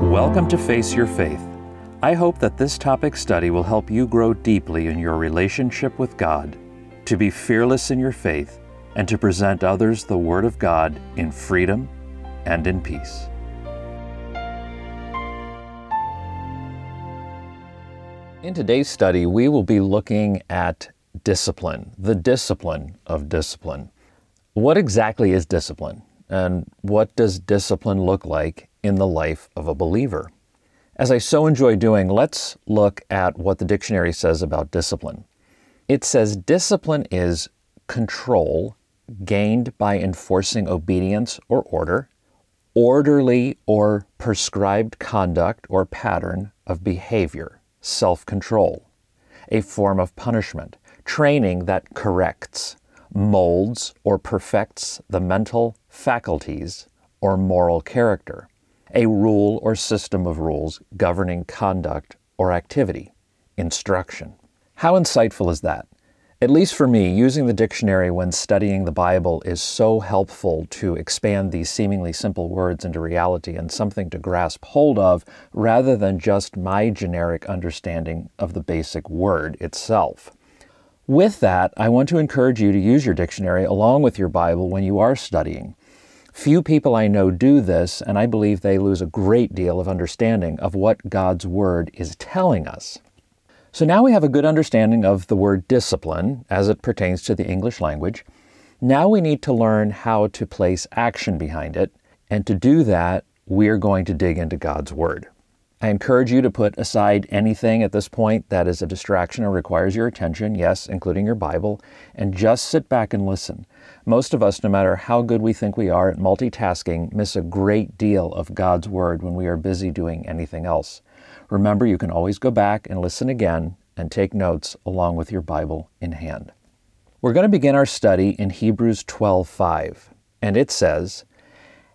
Welcome to Face Your Faith. I hope that this topic study will help you grow deeply in your relationship with God, to be fearless in your faith, and to present others the Word of God in freedom and in peace. In today's study, we will be looking at discipline, the discipline of discipline. What exactly is discipline? And what does discipline look like in the life of a believer? As I so enjoy doing, let's look at what the dictionary says about discipline. It says discipline is control gained by enforcing obedience or order, orderly or prescribed conduct or pattern of behavior, self control, a form of punishment, training that corrects, molds, or perfects the mental faculties or moral character, a rule or system of rules governing conduct or activity, instruction. How insightful is that? At least for me, using the dictionary when studying the Bible is so helpful to expand these seemingly simple words into reality and something to grasp hold of rather than just my generic understanding of the basic word itself. With that, I want to encourage you to use your dictionary along with your Bible when you are studying. Few people I know do this, and I believe they lose a great deal of understanding of what God's Word is telling us. So now we have a good understanding of the word discipline as it pertains to the English language. Now we need to learn how to place action behind it, and to do that, we're going to dig into God's Word. I encourage you to put aside anything at this point that is a distraction or requires your attention, yes, including your Bible, and just sit back and listen. Most of us, no matter how good we think we are at multitasking, miss a great deal of God's Word when we are busy doing anything else. Remember, you can always go back and listen again and take notes along with your Bible in hand. We're going to begin our study in Hebrews 12:5, and it says,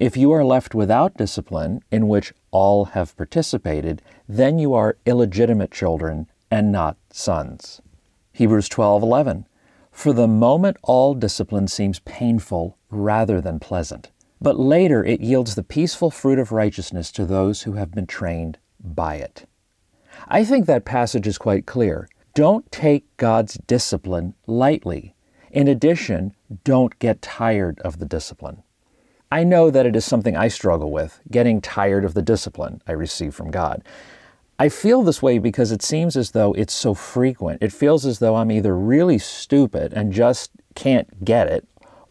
If you are left without discipline, in which all have participated, then you are illegitimate children and not sons. Hebrews 12:11 For the moment all discipline seems painful rather than pleasant, but later it yields the peaceful fruit of righteousness to those who have been trained by it. I think that passage is quite clear. Don't take God's discipline lightly. In addition, don't get tired of the discipline. I know that it is something I struggle with, getting tired of the discipline I receive from God. I feel this way because it seems as though it's so frequent. It feels as though I'm either really stupid and just can't get it,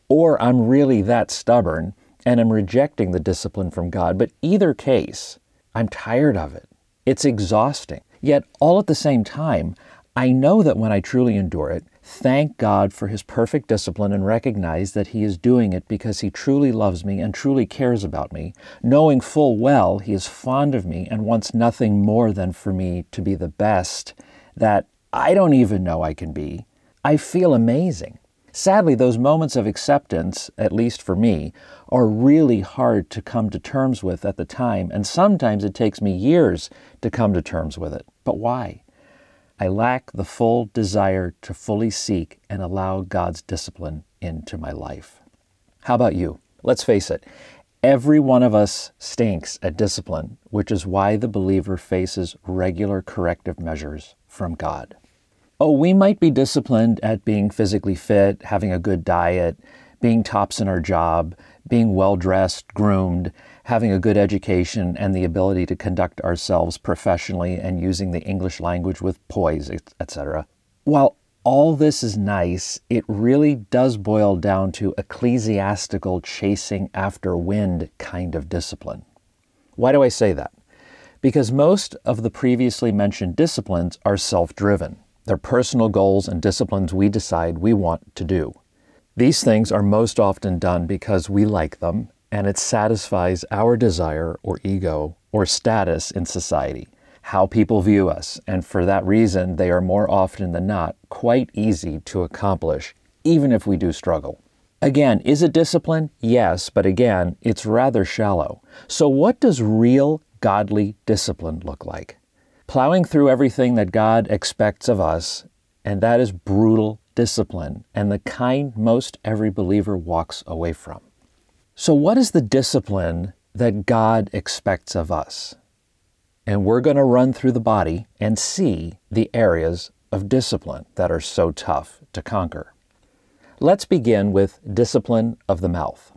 or I'm really that stubborn and I'm rejecting the discipline from God. But either case, I'm tired of it. It's exhausting. Yet, all at the same time, I know that when I truly endure it, thank God for His perfect discipline and recognize that He is doing it because He truly loves me and truly cares about me, knowing full well He is fond of me and wants nothing more than for me to be the best that I don't even know I can be, I feel amazing. Sadly, those moments of acceptance, at least for me, are really hard to come to terms with at the time, and sometimes it takes me years to come to terms with it. But why? I lack the full desire to fully seek and allow God's discipline into my life. How about you? Let's face it, every one of us stinks at discipline, which is why the believer faces regular corrective measures from God. Oh, we might be disciplined at being physically fit, having a good diet, being tops in our job, being well dressed, groomed, having a good education, and the ability to conduct ourselves professionally and using the English language with poise, etc. While all this is nice, it really does boil down to ecclesiastical chasing after wind kind of discipline. Why do I say that? Because most of the previously mentioned disciplines are self driven. They're personal goals and disciplines we decide we want to do. These things are most often done because we like them and it satisfies our desire or ego or status in society. how people view us, and for that reason, they are more often than not quite easy to accomplish, even if we do struggle. Again, is it discipline? Yes, but again, it's rather shallow. So, what does real godly discipline look like? Plowing through everything that God expects of us, and that is brutal discipline, and the kind most every believer walks away from. So, what is the discipline that God expects of us? And we're going to run through the body and see the areas of discipline that are so tough to conquer. Let's begin with discipline of the mouth.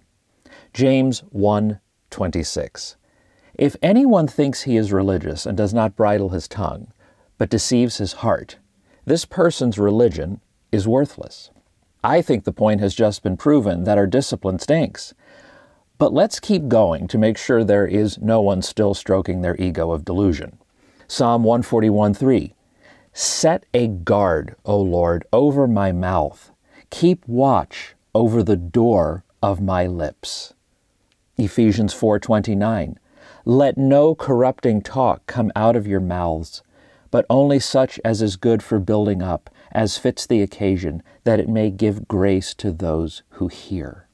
James 1:26. If anyone thinks he is religious and does not bridle his tongue, but deceives his heart, this person's religion is worthless. I think the point has just been proven that our discipline stinks. But let's keep going to make sure there is no one still stroking their ego of delusion. Psalm 141:3 Set a guard, O Lord, over my mouth. Keep watch over the door of my lips. Ephesians 4:29 Let no corrupting talk come out of your mouths, but only such as is good for building up, as fits the occasion, that it may give grace to those who hear.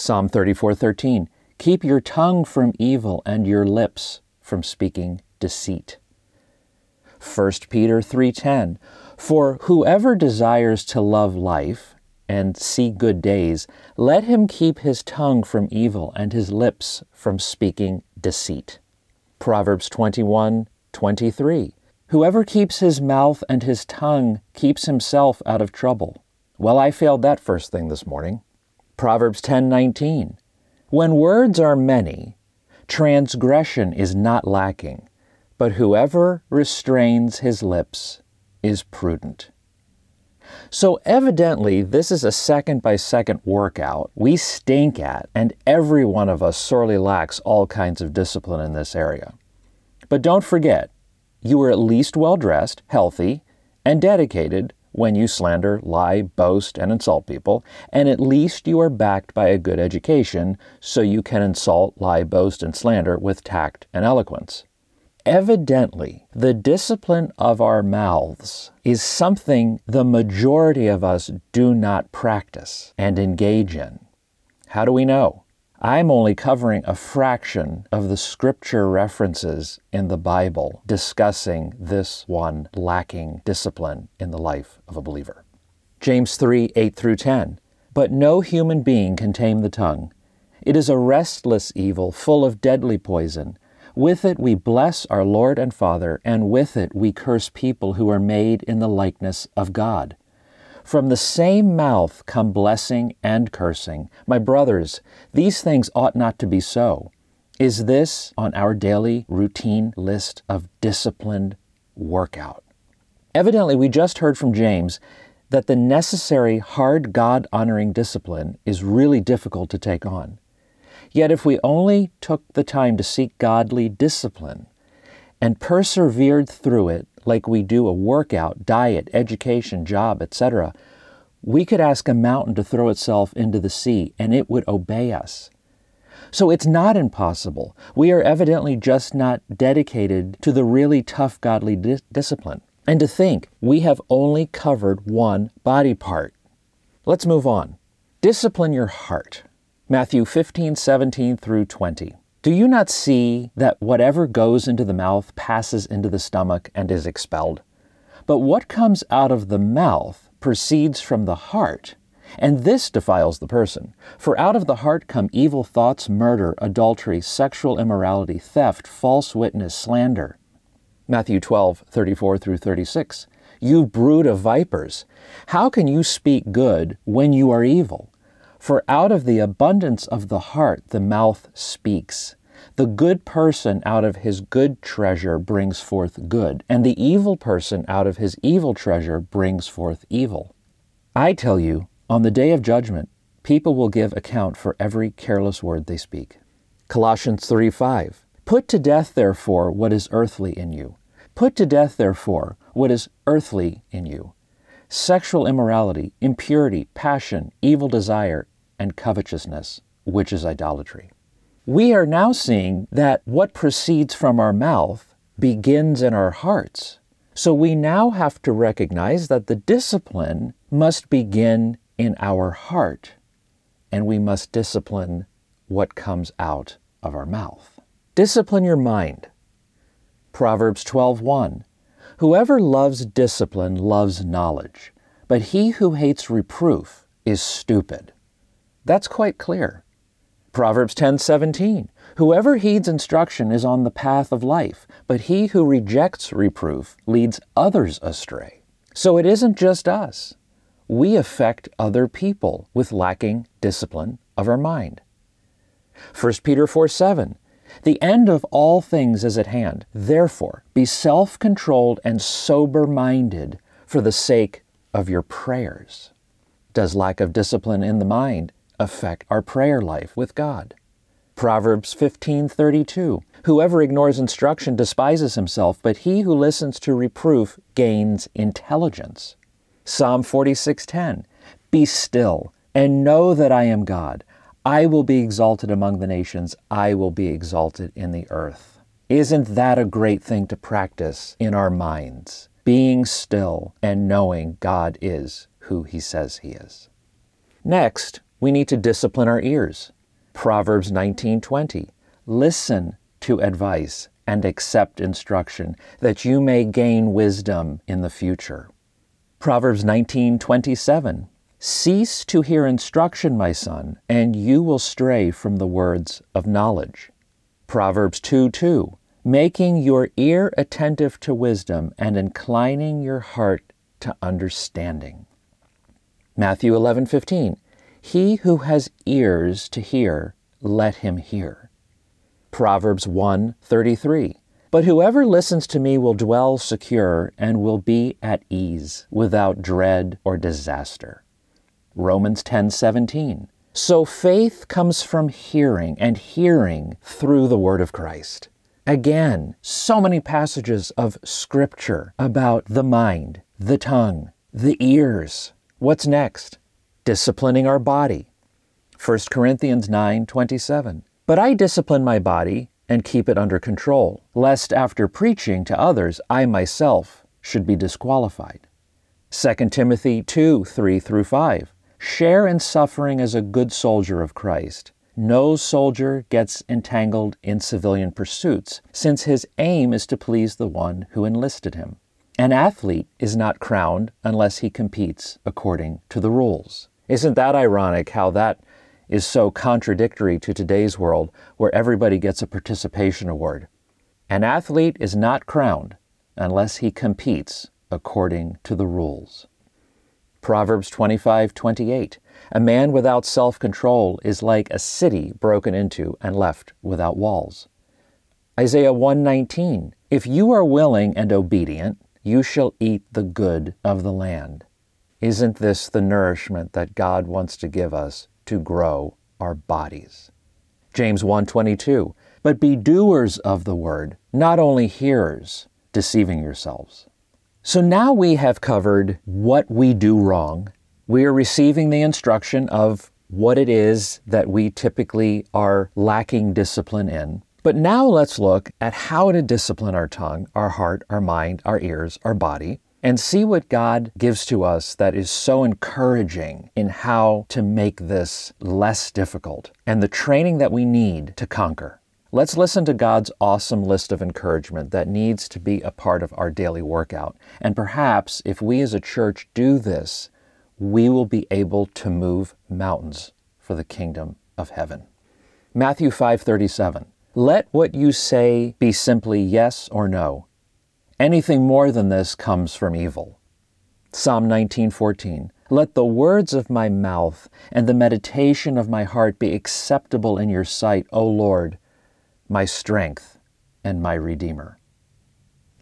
Psalm 34:13 Keep your tongue from evil and your lips from speaking deceit. 1 Peter 3:10 For whoever desires to love life and see good days let him keep his tongue from evil and his lips from speaking deceit. Proverbs 21:23 Whoever keeps his mouth and his tongue keeps himself out of trouble. Well, I failed that first thing this morning. Proverbs 10:19. When words are many, transgression is not lacking, but whoever restrains his lips is prudent. So, evidently, this is a second by second workout we stink at, and every one of us sorely lacks all kinds of discipline in this area. But don't forget, you are at least well dressed, healthy, and dedicated when you slander, lie, boast, and insult people, and at least you are backed by a good education so you can insult, lie, boast, and slander with tact and eloquence. Evidently, the discipline of our mouths is something the majority of us do not practice and engage in. How do we know? I'm only covering a fraction of the scripture references in the Bible discussing this one lacking discipline in the life of a believer. James 3 8 through 10. But no human being can tame the tongue. It is a restless evil full of deadly poison. With it we bless our Lord and Father, and with it we curse people who are made in the likeness of God. From the same mouth come blessing and cursing. My brothers, these things ought not to be so. Is this on our daily routine list of disciplined workout? Evidently, we just heard from James that the necessary hard God honoring discipline is really difficult to take on. Yet, if we only took the time to seek godly discipline and persevered through it, like we do a workout, diet, education, job, etc., we could ask a mountain to throw itself into the sea and it would obey us. So it's not impossible. We are evidently just not dedicated to the really tough godly di- discipline. And to think we have only covered one body part. Let's move on. Discipline your heart. Matthew 15, 17 through 20. Do you not see that whatever goes into the mouth passes into the stomach and is expelled? But what comes out of the mouth proceeds from the heart, and this defiles the person. For out of the heart come evil thoughts, murder, adultery, sexual immorality, theft, false witness, slander. Matthew 12, 34 through 36. You brood of vipers, how can you speak good when you are evil? For out of the abundance of the heart the mouth speaks. The good person out of his good treasure brings forth good, and the evil person out of his evil treasure brings forth evil. I tell you, on the day of judgment, people will give account for every careless word they speak. Colossians 3 5. Put to death, therefore, what is earthly in you. Put to death, therefore, what is earthly in you sexual immorality, impurity, passion, evil desire, and covetousness, which is idolatry. We are now seeing that what proceeds from our mouth, begins in our hearts. So we now have to recognize that the discipline must begin in our heart, and we must discipline what comes out of our mouth. Discipline your mind. Proverbs 12:1 Whoever loves discipline loves knowledge, but he who hates reproof is stupid. That's quite clear. Proverbs 10:17 Whoever heeds instruction is on the path of life, but he who rejects reproof leads others astray. So it isn't just us. We affect other people with lacking discipline of our mind. 1 Peter 4 7 the end of all things is at hand. Therefore, be self controlled and sober minded for the sake of your prayers. Does lack of discipline in the mind affect our prayer life with God? Proverbs 15:32 Whoever ignores instruction despises himself, but he who listens to reproof gains intelligence. Psalm 46:10 Be still and know that I am God. I will be exalted among the nations, I will be exalted in the earth. Isn't that a great thing to practice in our minds? Being still and knowing God is who He says He is. Next, we need to discipline our ears. Proverbs 19:20. Listen to advice and accept instruction, that you may gain wisdom in the future. Proverbs 19:27. Cease to hear instruction, my son, and you will stray from the words of knowledge. Proverbs 2 2. Making your ear attentive to wisdom and inclining your heart to understanding. Matthew 11 15. He who has ears to hear, let him hear. Proverbs 1 33. But whoever listens to me will dwell secure and will be at ease without dread or disaster. Romans 10:17. So faith comes from hearing and hearing through the word of Christ. Again, so many passages of scripture about the mind, the tongue, the ears. What's next? Disciplining our body. 1 Corinthians 9:27. But I discipline my body and keep it under control, lest after preaching to others I myself should be disqualified. 2 Timothy 2 3 through 5. Share in suffering as a good soldier of Christ. No soldier gets entangled in civilian pursuits, since his aim is to please the one who enlisted him. An athlete is not crowned unless he competes according to the rules. Isn't that ironic how that is so contradictory to today's world where everybody gets a participation award? An athlete is not crowned unless he competes according to the rules. Proverbs 25:28 A man without self-control is like a city broken into and left without walls. Isaiah 119 If you are willing and obedient, you shall eat the good of the land. Isn't this the nourishment that God wants to give us to grow our bodies? James 1:22 But be doers of the word, not only hearers, deceiving yourselves. So now we have covered what we do wrong. We are receiving the instruction of what it is that we typically are lacking discipline in. But now let's look at how to discipline our tongue, our heart, our mind, our ears, our body, and see what God gives to us that is so encouraging in how to make this less difficult and the training that we need to conquer. Let's listen to God's awesome list of encouragement that needs to be a part of our daily workout. And perhaps if we as a church do this, we will be able to move mountains for the kingdom of heaven. Matthew 5:37. Let what you say be simply yes or no. Anything more than this comes from evil. Psalm 19:14. Let the words of my mouth and the meditation of my heart be acceptable in your sight, O Lord, my strength and my redeemer.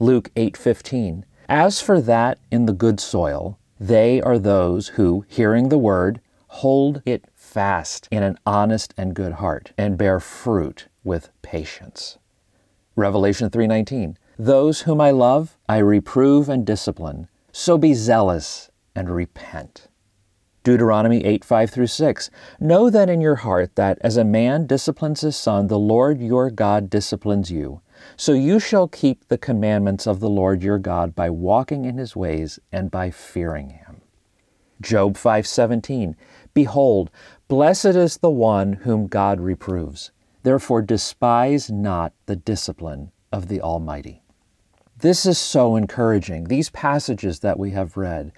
Luke 8:15 As for that in the good soil they are those who hearing the word hold it fast in an honest and good heart and bear fruit with patience. Revelation 3:19 Those whom I love I reprove and discipline so be zealous and repent. Deuteronomy 8 5 through 6. Know then in your heart that as a man disciplines his son, the Lord your God disciplines you. So you shall keep the commandments of the Lord your God by walking in his ways and by fearing him. Job 5:17 Behold, blessed is the one whom God reproves. Therefore despise not the discipline of the Almighty. This is so encouraging. These passages that we have read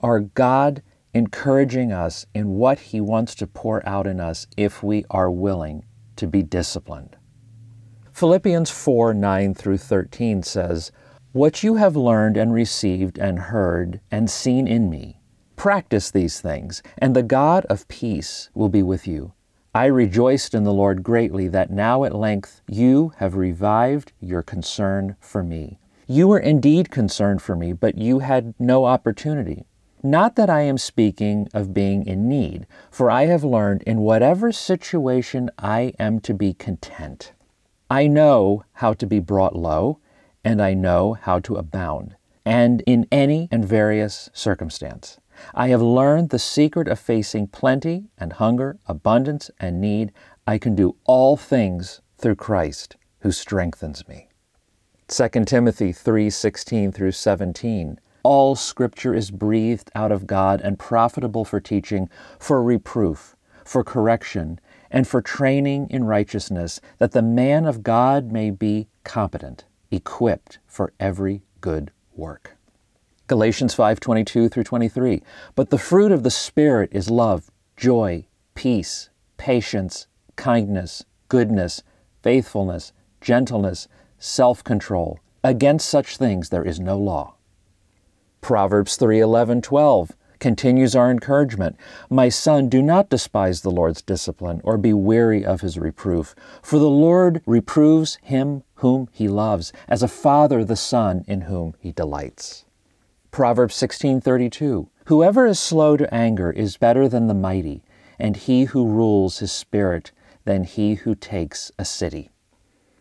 are God encouraging us in what He wants to pour out in us if we are willing to be disciplined. Philippians 4 9 through 13 says, What you have learned and received and heard and seen in me, practice these things, and the God of peace will be with you. I rejoiced in the Lord greatly that now at length you have revived your concern for me. You were indeed concerned for me, but you had no opportunity. Not that I am speaking of being in need, for I have learned in whatever situation I am to be content. I know how to be brought low, and I know how to abound, and in any and various circumstance. I have learned the secret of facing plenty and hunger, abundance and need. I can do all things through Christ who strengthens me. 2 Timothy 3:16 through 17 all scripture is breathed out of God and profitable for teaching, for reproof, for correction, and for training in righteousness, that the man of God may be competent, equipped for every good work. Galatians 5:22 through 23. But the fruit of the spirit is love, joy, peace, patience, kindness, goodness, faithfulness, gentleness, self-control. Against such things there is no law. Proverbs 3:11, 12 continues our encouragement. My son, do not despise the Lord's discipline or be weary of his reproof, for the Lord reproves him whom he loves, as a father the son in whom he delights. Proverbs 16:32 Whoever is slow to anger is better than the mighty, and he who rules his spirit than he who takes a city.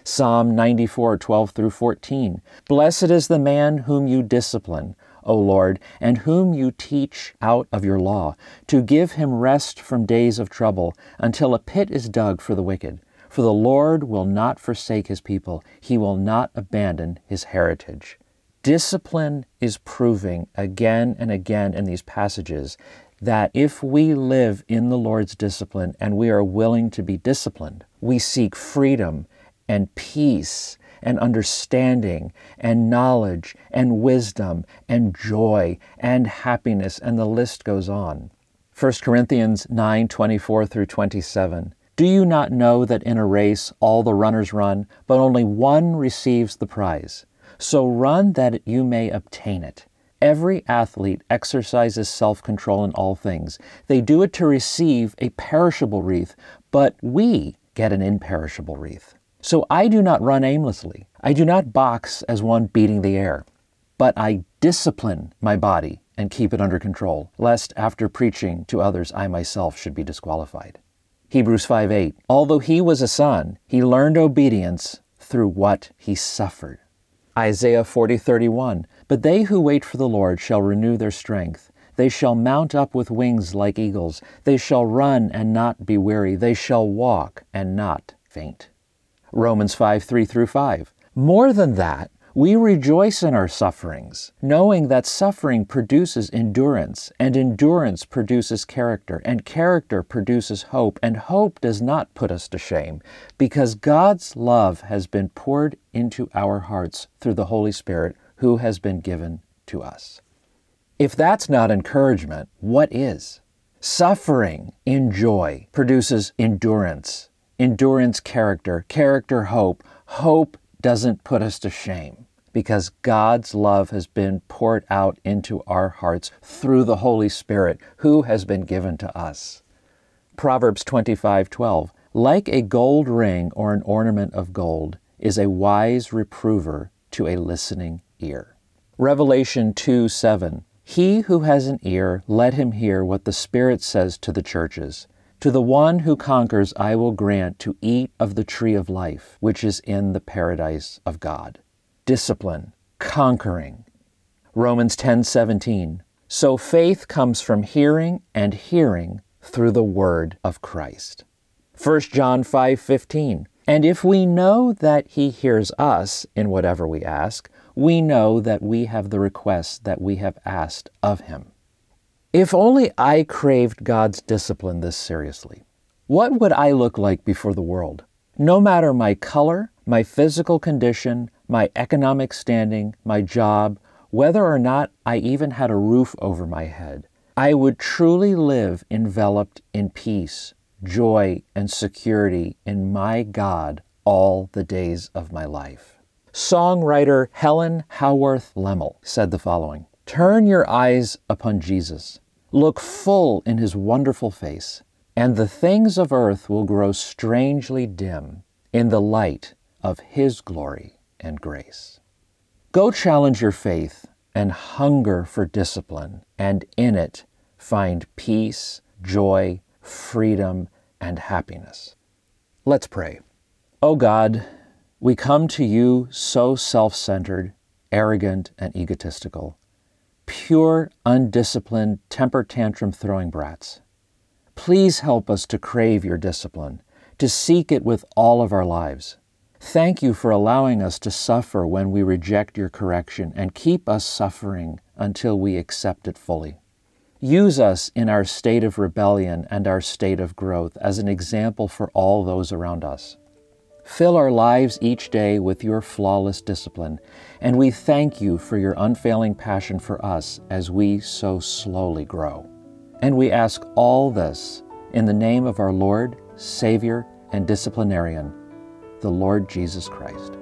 Psalm 94:12 through 14 Blessed is the man whom you discipline O Lord, and whom you teach out of your law, to give him rest from days of trouble, until a pit is dug for the wicked. For the Lord will not forsake his people, he will not abandon his heritage. Discipline is proving again and again in these passages that if we live in the Lord's discipline and we are willing to be disciplined, we seek freedom and peace and understanding and knowledge and wisdom and joy and happiness, and the list goes on. 1 Corinthians 9 24 through 27. Do you not know that in a race all the runners run, but only one receives the prize? So run that you may obtain it. Every athlete exercises self control in all things. They do it to receive a perishable wreath, but we get an imperishable wreath. So I do not run aimlessly. I do not box as one beating the air, but I discipline my body and keep it under control, lest after preaching to others I myself should be disqualified. Hebrews 5:8 Although he was a son, he learned obedience through what he suffered. Isaiah 40:31 But they who wait for the Lord shall renew their strength. They shall mount up with wings like eagles. They shall run and not be weary. They shall walk and not faint. Romans 5 3 through 5. More than that, we rejoice in our sufferings, knowing that suffering produces endurance, and endurance produces character, and character produces hope, and hope does not put us to shame, because God's love has been poured into our hearts through the Holy Spirit who has been given to us. If that's not encouragement, what is? Suffering in joy produces endurance, endurance character, character hope. Hope doesn't put us to shame because God's love has been poured out into our hearts through the Holy Spirit who has been given to us. Proverbs 25:12 Like a gold ring or an ornament of gold is a wise reprover to a listening ear. Revelation 2 7. He who has an ear, let him hear what the Spirit says to the churches. To the one who conquers, I will grant to eat of the tree of life, which is in the paradise of God. Discipline, conquering. Romans 10:17. So faith comes from hearing and hearing through the word of Christ. 1 John 5:15. And if we know that He hears us in whatever we ask, we know that we have the requests that we have asked of Him. If only I craved God's discipline this seriously, what would I look like before the world? No matter my color, my physical condition, my economic standing, my job, whether or not I even had a roof over my head, I would truly live enveloped in peace, joy, and security in my God all the days of my life. Songwriter Helen Howarth Lemmel said the following Turn your eyes upon Jesus, look full in his wonderful face, and the things of earth will grow strangely dim in the light of his glory and grace. Go challenge your faith and hunger for discipline, and in it find peace, joy, freedom, and happiness. Let's pray. O oh God, we come to you so self centered, arrogant, and egotistical, pure, undisciplined, temper tantrum throwing brats. Please help us to crave your discipline, to seek it with all of our lives. Thank you for allowing us to suffer when we reject your correction and keep us suffering until we accept it fully. Use us in our state of rebellion and our state of growth as an example for all those around us. Fill our lives each day with your flawless discipline, and we thank you for your unfailing passion for us as we so slowly grow. And we ask all this in the name of our Lord, Savior, and disciplinarian, the Lord Jesus Christ.